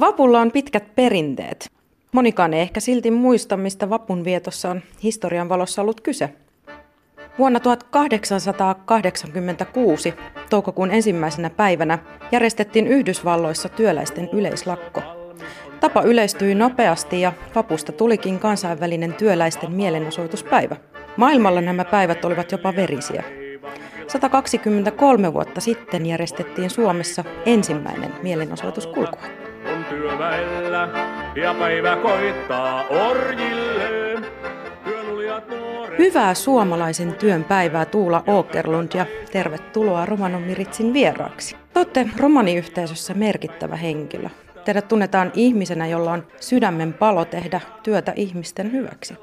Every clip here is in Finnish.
Vapulla on pitkät perinteet. Monikaan ei ehkä silti muista, mistä vapun vietossa on historian valossa ollut kyse. Vuonna 1886, toukokuun ensimmäisenä päivänä, järjestettiin Yhdysvalloissa työläisten yleislakko. Tapa yleistyi nopeasti ja vapusta tulikin kansainvälinen työläisten mielenosoituspäivä. Maailmalla nämä päivät olivat jopa verisiä. 123 vuotta sitten järjestettiin Suomessa ensimmäinen mielenosoitus kulkua. On työväellä ja päivä koittaa orjille. Hyvää suomalaisen työn päivää Tuula Åkerlund ja tervetuloa Romanomiritsin vieraaksi. Te olette romaniyhteisössä merkittävä henkilö. Teidät tunnetaan ihmisenä, jolla on sydämen palo tehdä työtä ihmisten hyväksi.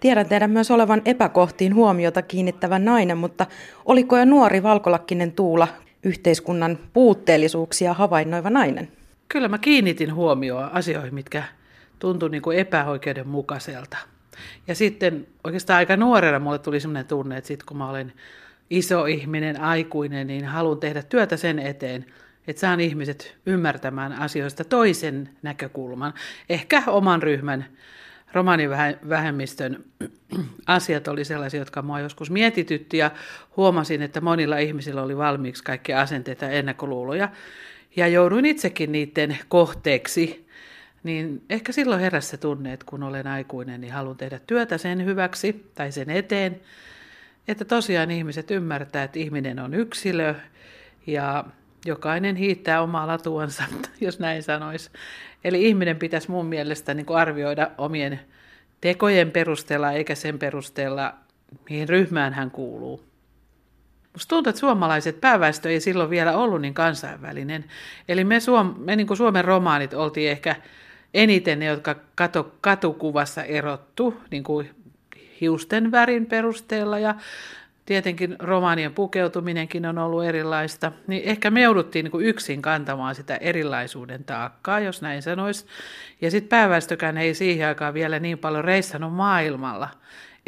Tiedän teidän myös olevan epäkohtiin huomiota kiinnittävä nainen, mutta oliko jo nuori valkolakkinen Tuula yhteiskunnan puutteellisuuksia havainnoiva nainen? Kyllä mä kiinnitin huomioon asioihin, mitkä tuntui niin kuin epäoikeudenmukaiselta. Ja sitten oikeastaan aika nuorena mulle tuli sellainen tunne, että sitten kun mä olen iso ihminen, aikuinen, niin haluan tehdä työtä sen eteen, että saan ihmiset ymmärtämään asioista toisen näkökulman, ehkä oman ryhmän romanivähemmistön asiat oli sellaisia, jotka mua joskus mietitytti ja huomasin, että monilla ihmisillä oli valmiiksi kaikki asenteita ja ennakkoluuloja. Ja jouduin itsekin niiden kohteeksi. Niin ehkä silloin heräsi se tunne, että kun olen aikuinen, niin haluan tehdä työtä sen hyväksi tai sen eteen. Että tosiaan ihmiset ymmärtää, että ihminen on yksilö ja jokainen hiittää omaa latuansa, jos näin sanoisi. Eli ihminen pitäisi mun mielestä niin kuin arvioida omien tekojen perusteella, eikä sen perusteella, mihin ryhmään hän kuuluu. Musta tuntuu, että suomalaiset pääväestö ei silloin vielä ollut niin kansainvälinen. Eli me, Suom- me niin kuin Suomen romaanit oltiin ehkä eniten ne, jotka katu, katukuvassa erottu niin kuin hiusten värin perusteella ja tietenkin romaanien pukeutuminenkin on ollut erilaista, niin ehkä me jouduttiin niin yksin kantamaan sitä erilaisuuden taakkaa, jos näin sanoisi. Ja sitten pääväestökään ei siihen aikaan vielä niin paljon reissannut maailmalla,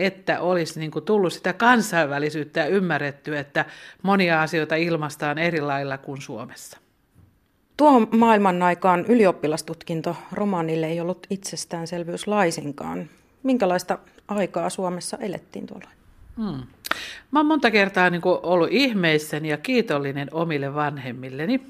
että olisi niin kuin tullut sitä kansainvälisyyttä ja ymmärretty, että monia asioita ilmastaan eri lailla kuin Suomessa. Tuohon maailman aikaan ylioppilastutkinto romaanille ei ollut itsestäänselvyys laisinkaan. Minkälaista aikaa Suomessa elettiin tuolla? Hmm. Mä oon monta kertaa niin kuin ollut ihmeissäni ja kiitollinen omille vanhemmilleni,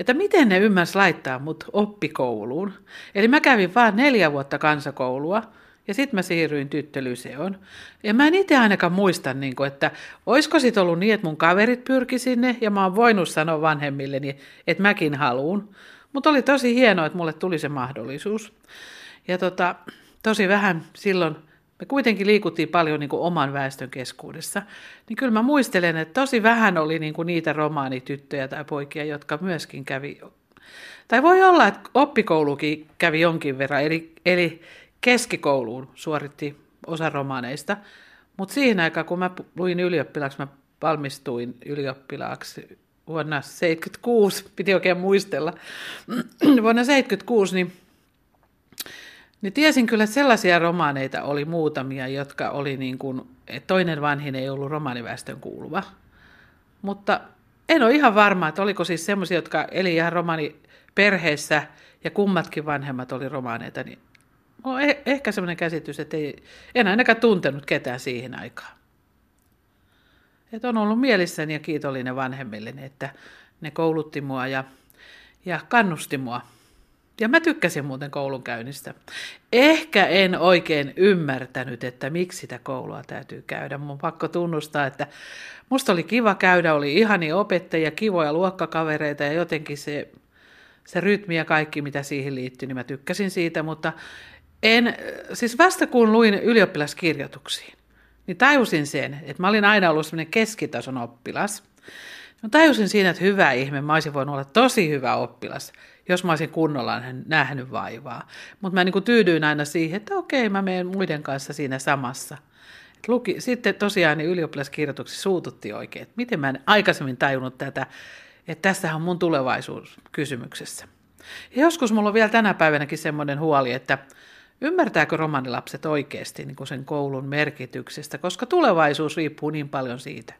että miten ne ymmärs laittaa mut oppikouluun. Eli mä kävin vaan neljä vuotta kansakoulua ja sitten mä siirryin tyttölyseoon. Ja mä en itse ainakaan muista, niin kuin, että olisiko sit ollut niin, että mun kaverit pyrki sinne ja mä oon voinut sanoa vanhemmilleni, että mäkin haluun. Mutta oli tosi hienoa, että mulle tuli se mahdollisuus. Ja tota, tosi vähän silloin me kuitenkin liikuttiin paljon niin kuin oman väestön keskuudessa, niin kyllä mä muistelen, että tosi vähän oli niin kuin niitä romaanityttöjä tai poikia, jotka myöskin kävi, tai voi olla, että oppikoulukin kävi jonkin verran, eli, eli keskikouluun suoritti osa romaaneista, mutta siihen aikaan, kun mä luin ylioppilaaksi, mä valmistuin ylioppilaaksi vuonna 76, piti oikein muistella, vuonna 76, niin niin tiesin kyllä, että sellaisia romaaneita oli muutamia, jotka oli niin kuin, että toinen vanhin ei ollut romaaniväestön kuuluva. Mutta en ole ihan varma, että oliko siis semmoisia, jotka eli ihan romaaniperheessä ja kummatkin vanhemmat oli romaaneita, niin on eh- ehkä semmoinen käsitys, että ei, en ainakaan tuntenut ketään siihen aikaan. Että on ollut mielissäni ja kiitollinen vanhemmilleni, että ne koulutti mua ja, ja kannusti mua ja mä tykkäsin muuten koulunkäynnistä. Ehkä en oikein ymmärtänyt, että miksi sitä koulua täytyy käydä. Mun pakko tunnustaa, että musta oli kiva käydä, oli ihani opettajia, kivoja luokkakavereita ja jotenkin se, se rytmi ja kaikki, mitä siihen liittyy, niin mä tykkäsin siitä, mutta en, siis vasta kun luin ylioppilaskirjoituksiin, niin tajusin sen, että mä olin aina ollut semmoinen keskitason oppilas. No tajusin siinä, että hyvä ihme, mä olisin voinut olla tosi hyvä oppilas – jos mä olisin kunnolla nähnyt vaivaa. Mutta mä niin kuin tyydyin aina siihen, että okei, mä menen muiden kanssa siinä samassa. Et luki, sitten tosiaan niin ylioppilaskirjoituksessa suututti oikein, että miten mä en aikaisemmin tajunnut tätä, että tässähän on mun tulevaisuus kysymyksessä. Ja joskus mulla on vielä tänä päivänäkin semmoinen huoli, että ymmärtääkö romanilapset oikeasti niin kuin sen koulun merkityksestä, koska tulevaisuus riippuu niin paljon siitä.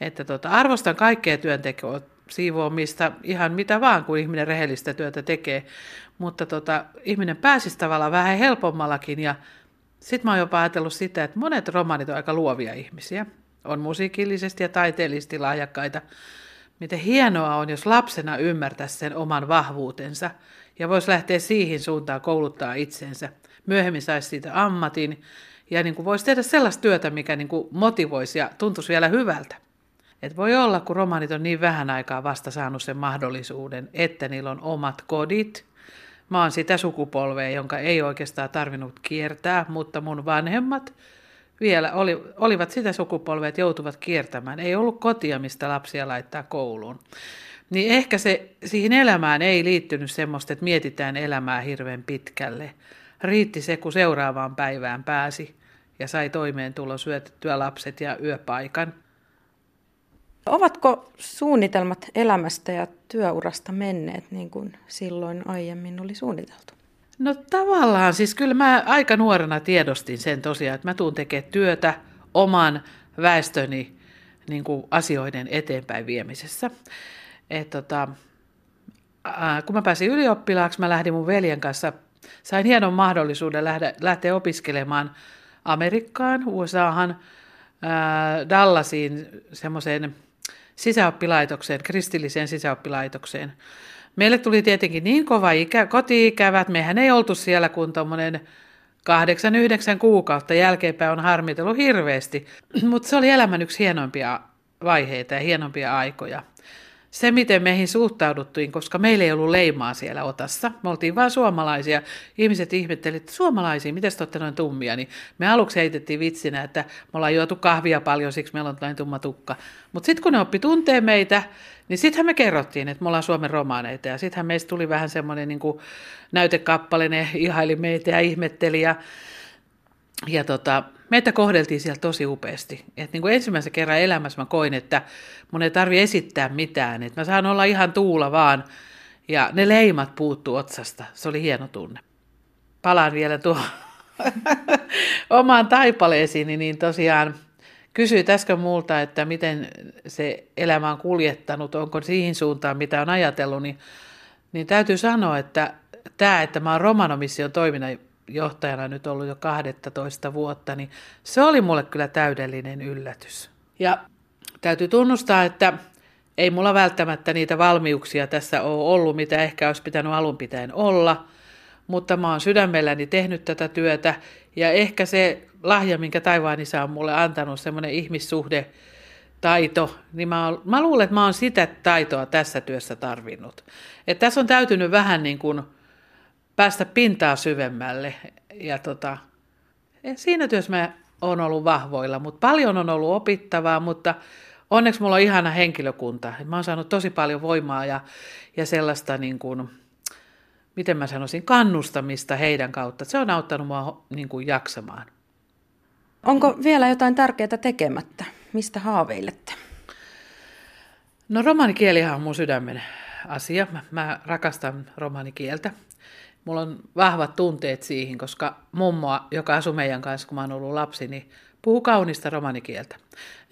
Että tota, arvostan kaikkea työntekoa, siivoamista, ihan mitä vaan, kun ihminen rehellistä työtä tekee. Mutta tota, ihminen pääsisi tavallaan vähän helpommallakin ja sitten mä oon jopa ajatellut sitä, että monet romanit on aika luovia ihmisiä. On musiikillisesti ja taiteellisesti lahjakkaita. Miten hienoa on, jos lapsena ymmärtäisi sen oman vahvuutensa ja voisi lähteä siihen suuntaan kouluttaa itsensä. Myöhemmin saisi siitä ammatin ja niin kuin voisi tehdä sellaista työtä, mikä niin kuin motivoisi ja tuntuisi vielä hyvältä. Et voi olla, kun romanit on niin vähän aikaa vasta saanut sen mahdollisuuden, että niillä on omat kodit. Mä oon sitä sukupolvea, jonka ei oikeastaan tarvinnut kiertää, mutta mun vanhemmat vielä oli, olivat sitä sukupolvea, että joutuvat kiertämään. Ei ollut kotia, mistä lapsia laittaa kouluun. Niin ehkä se siihen elämään ei liittynyt semmoista, että mietitään elämää hirveän pitkälle. Riitti se, kun seuraavaan päivään pääsi ja sai toimeentulo syötettyä lapset ja yöpaikan. Ovatko suunnitelmat elämästä ja työurasta menneet niin kuin silloin aiemmin oli suunniteltu? No tavallaan, siis kyllä mä aika nuorena tiedostin sen tosiaan, että mä tuun tekemään työtä oman väestöni niin kuin asioiden eteenpäin viemisessä. Et tota, ää, kun mä pääsin ylioppilaaksi, mä lähdin mun veljen kanssa, sain hienon mahdollisuuden lähteä, lähteä opiskelemaan Amerikkaan, USAhan, ää, Dallasiin, semmoiseen sisäoppilaitokseen, kristilliseen sisäoppilaitokseen. Meille tuli tietenkin niin kova ikä, koti-ikävä, että mehän ei oltu siellä kuin tuommoinen kahdeksan, yhdeksän kuukautta jälkeenpäin on harmitellut hirveästi. Mutta se oli elämän yksi hienompia vaiheita ja hienompia aikoja se, miten meihin suhtauduttiin, koska meillä ei ollut leimaa siellä otassa. Me oltiin vain suomalaisia. Ihmiset ihmettelivät, että suomalaisia, miten te olette noin tummia? Niin me aluksi heitettiin vitsinä, että me ollaan juotu kahvia paljon, siksi meillä on näin tumma tukka. Mutta sitten kun ne oppi tuntee meitä, niin sittenhän me kerrottiin, että me ollaan Suomen romaaneita. Ja sittenhän meistä tuli vähän semmoinen niin näytekappale, ne ihaili meitä ja ihmetteli. Ja, ja tota, meitä kohdeltiin siellä tosi upeasti. Et niin kuin ensimmäisen kerran elämässä mä koin, että mun ei tarvi esittää mitään. Että mä saan olla ihan tuula vaan. Ja ne leimat puuttuu otsasta. Se oli hieno tunne. Palaan vielä tuo omaan taipaleesiini, niin tosiaan kysyi äsken multa, että miten se elämä on kuljettanut, onko siihen suuntaan, mitä on ajatellut, niin, niin täytyy sanoa, että tämä, että mä oon Romanomission toiminnan johtajana nyt ollut jo 12 vuotta, niin se oli mulle kyllä täydellinen yllätys. Ja täytyy tunnustaa, että ei mulla välttämättä niitä valmiuksia tässä ole ollut, mitä ehkä olisi pitänyt alun pitäen olla, mutta mä oon sydämelläni tehnyt tätä työtä ja ehkä se lahja, minkä taivaan isä on mulle antanut, semmoinen ihmissuhde, taito, niin mä, oon, mä luulen, että mä oon sitä taitoa tässä työssä tarvinnut. Et tässä on täytynyt vähän niin kuin päästä pintaa syvemmälle. Ja tota, siinä työssä mä oon ollut vahvoilla, mutta paljon on ollut opittavaa, mutta onneksi mulla on ihana henkilökunta. Mä oon saanut tosi paljon voimaa ja, ja sellaista niin kuin, miten mä sanoisin, kannustamista heidän kautta. Se on auttanut mua niin kuin jaksamaan. Onko vielä jotain tärkeää tekemättä? Mistä haaveilette? No romanikielihan on mun sydämen asia. Mä, mä rakastan romanikieltä. Mulla on vahvat tunteet siihen, koska mummoa, joka asui meidän kanssa, kun mä oon ollut lapsi, niin puhuu kaunista romanikieltä.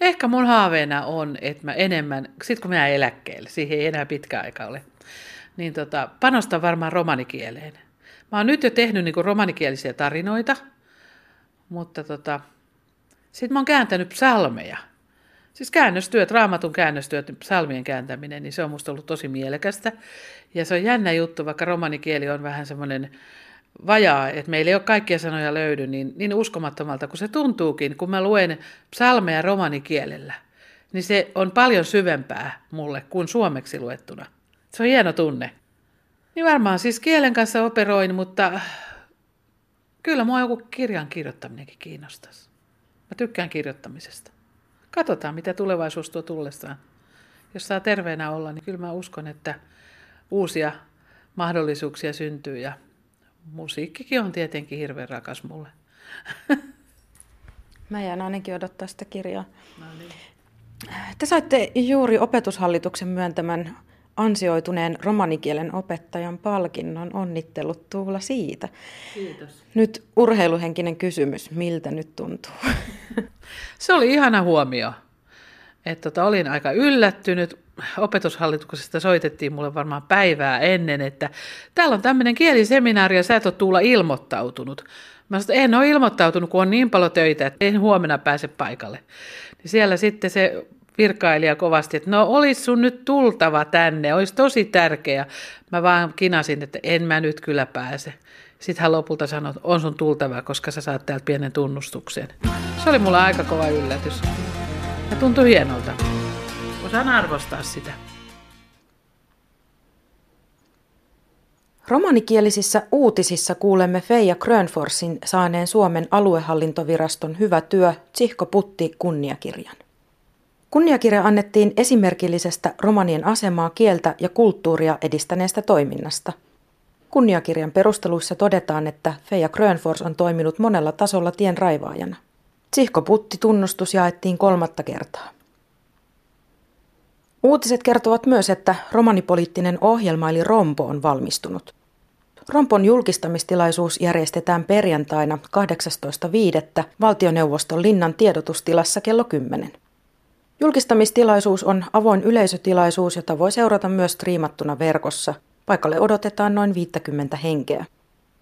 Ehkä mun haaveena on, että mä enemmän, sit kun mä eläkkeelle, siihen ei enää pitkä aika ole, niin tota, panostan varmaan romanikieleen. Mä oon nyt jo tehnyt niin romanikielisiä tarinoita, mutta tota, sitten mä oon kääntänyt psalmeja – Siis käännöstyöt, raamatun käännöstyöt, psalmien kääntäminen, niin se on musta ollut tosi mielekästä. Ja se on jännä juttu, vaikka romanikieli on vähän semmoinen vajaa, että meillä ei ole kaikkia sanoja löydy, niin, niin uskomattomalta kuin se tuntuukin, kun mä luen psalmeja romanikielellä, niin se on paljon syvempää mulle kuin suomeksi luettuna. Se on hieno tunne. Niin varmaan siis kielen kanssa operoin, mutta kyllä mua joku kirjan kirjoittaminenkin kiinnostaisi. Mä tykkään kirjoittamisesta katsotaan, mitä tulevaisuus tuo tullessaan. Jos saa terveenä olla, niin kyllä mä uskon, että uusia mahdollisuuksia syntyy ja musiikkikin on tietenkin hirveän rakas mulle. Mä jään ainakin odottaa sitä kirjaa. No niin. Te saitte juuri opetushallituksen myöntämän ansioituneen romanikielen opettajan palkinnon. Onnittelut Tuula siitä. Kiitos. Nyt urheiluhenkinen kysymys, miltä nyt tuntuu? Se oli ihana huomio. Että tota, olin aika yllättynyt. opetushallituksesta soitettiin mulle varmaan päivää ennen, että täällä on tämmöinen kieliseminaari ja sä et ole Tuula ilmoittautunut. Mä sanoin, en ole ilmoittautunut, kun on niin paljon töitä, että en huomenna pääse paikalle. Niin siellä sitten se virkailija kovasti, että no olisi sun nyt tultava tänne, olisi tosi tärkeä. Mä vaan kinasin, että en mä nyt kyllä pääse. Sitten hän lopulta sanoi, että on sun tultava, koska sä saat täältä pienen tunnustuksen. Se oli mulla aika kova yllätys. Ja tuntui hienolta. Osaan arvostaa sitä. Romanikielisissä uutisissa kuulemme Feija Grönforsin saaneen Suomen aluehallintoviraston Hyvä työ Tsihko Putti kunniakirjan. Kunniakirja annettiin esimerkillisestä romanien asemaa, kieltä ja kulttuuria edistäneestä toiminnasta. Kunniakirjan perusteluissa todetaan, että Feija Grönfors on toiminut monella tasolla tien raivaajana. Tsihko Putti tunnustus jaettiin kolmatta kertaa. Uutiset kertovat myös, että romanipoliittinen ohjelma eli Rompo on valmistunut. Rompon julkistamistilaisuus järjestetään perjantaina 18.5. valtioneuvoston linnan tiedotustilassa kello 10. Julkistamistilaisuus on avoin yleisötilaisuus, jota voi seurata myös striimattuna verkossa. Paikalle odotetaan noin 50 henkeä.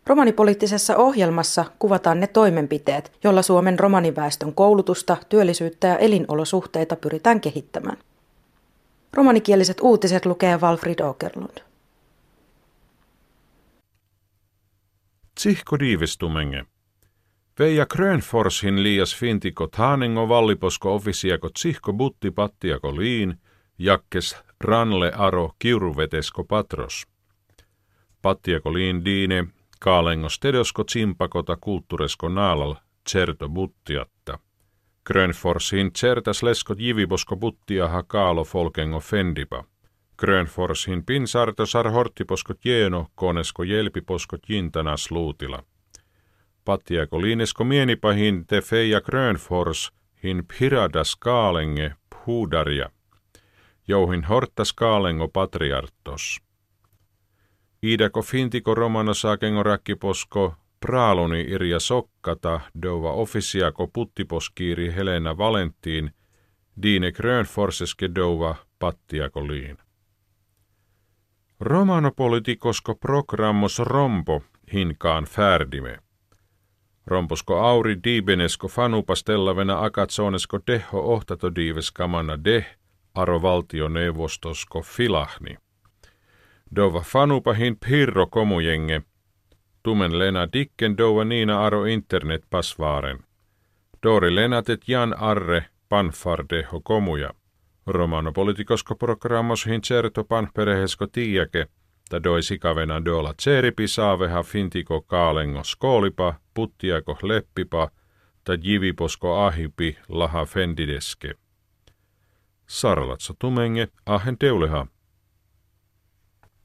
Romanipoliittisessa ohjelmassa kuvataan ne toimenpiteet, joilla Suomen romaniväestön koulutusta, työllisyyttä ja elinolosuhteita pyritään kehittämään. Romanikieliset uutiset lukee Walfrid Åkerlund. Tsihko diivistumenge. Veija Grönforsin liias fintiko taanengo valliposko ofisiako tsihko butti pattiako liin, jakkes ranle aro kiuruvetesko patros. Pattiako liin diine, kaalengo stedosko tsimpakota kulttuuresko naalal, certo buttiatta. Grönforsin certas leskot jiviposko buttiaha kaalo folkengo fendipa. Grönforsin pinsarto sar horttiposkot jeeno, konesko jelpiposkot jintanas luutila. Pattiako liinesko mienipahin te feija Grönfors hin pirada skaalenge puudarja. Jouhin hortta skaalengo patriartos. Iidako fintiko romano saakengo rakkiposko praaloni irja sokkata dova officiako puttiposkiiri Helena Valentiin Diine Grönforseske dova pattiako liin. Romanopolitikosko programmos rompo hinkaan färdime. Romposko auri diibenesko fanupastellavena akatsonesko deho ohtato diives kamana deh, aro valtioneuvostosko filahni. Dova fanupahin pirro komujenge, tumen lena dikken dova niina aro internet pasvaaren. Dori lenatet jan arre panfardeho komuja. Romanopolitikosko programmos hin certo panperehesko tiiäke, ta doi sikavena dola tseripi saaveha fintiko kaalengo skoolipa, puttiako leppipa, ta jiviposko ahipi laha fendideske. Sarlatsa tumenge ahen teuleha.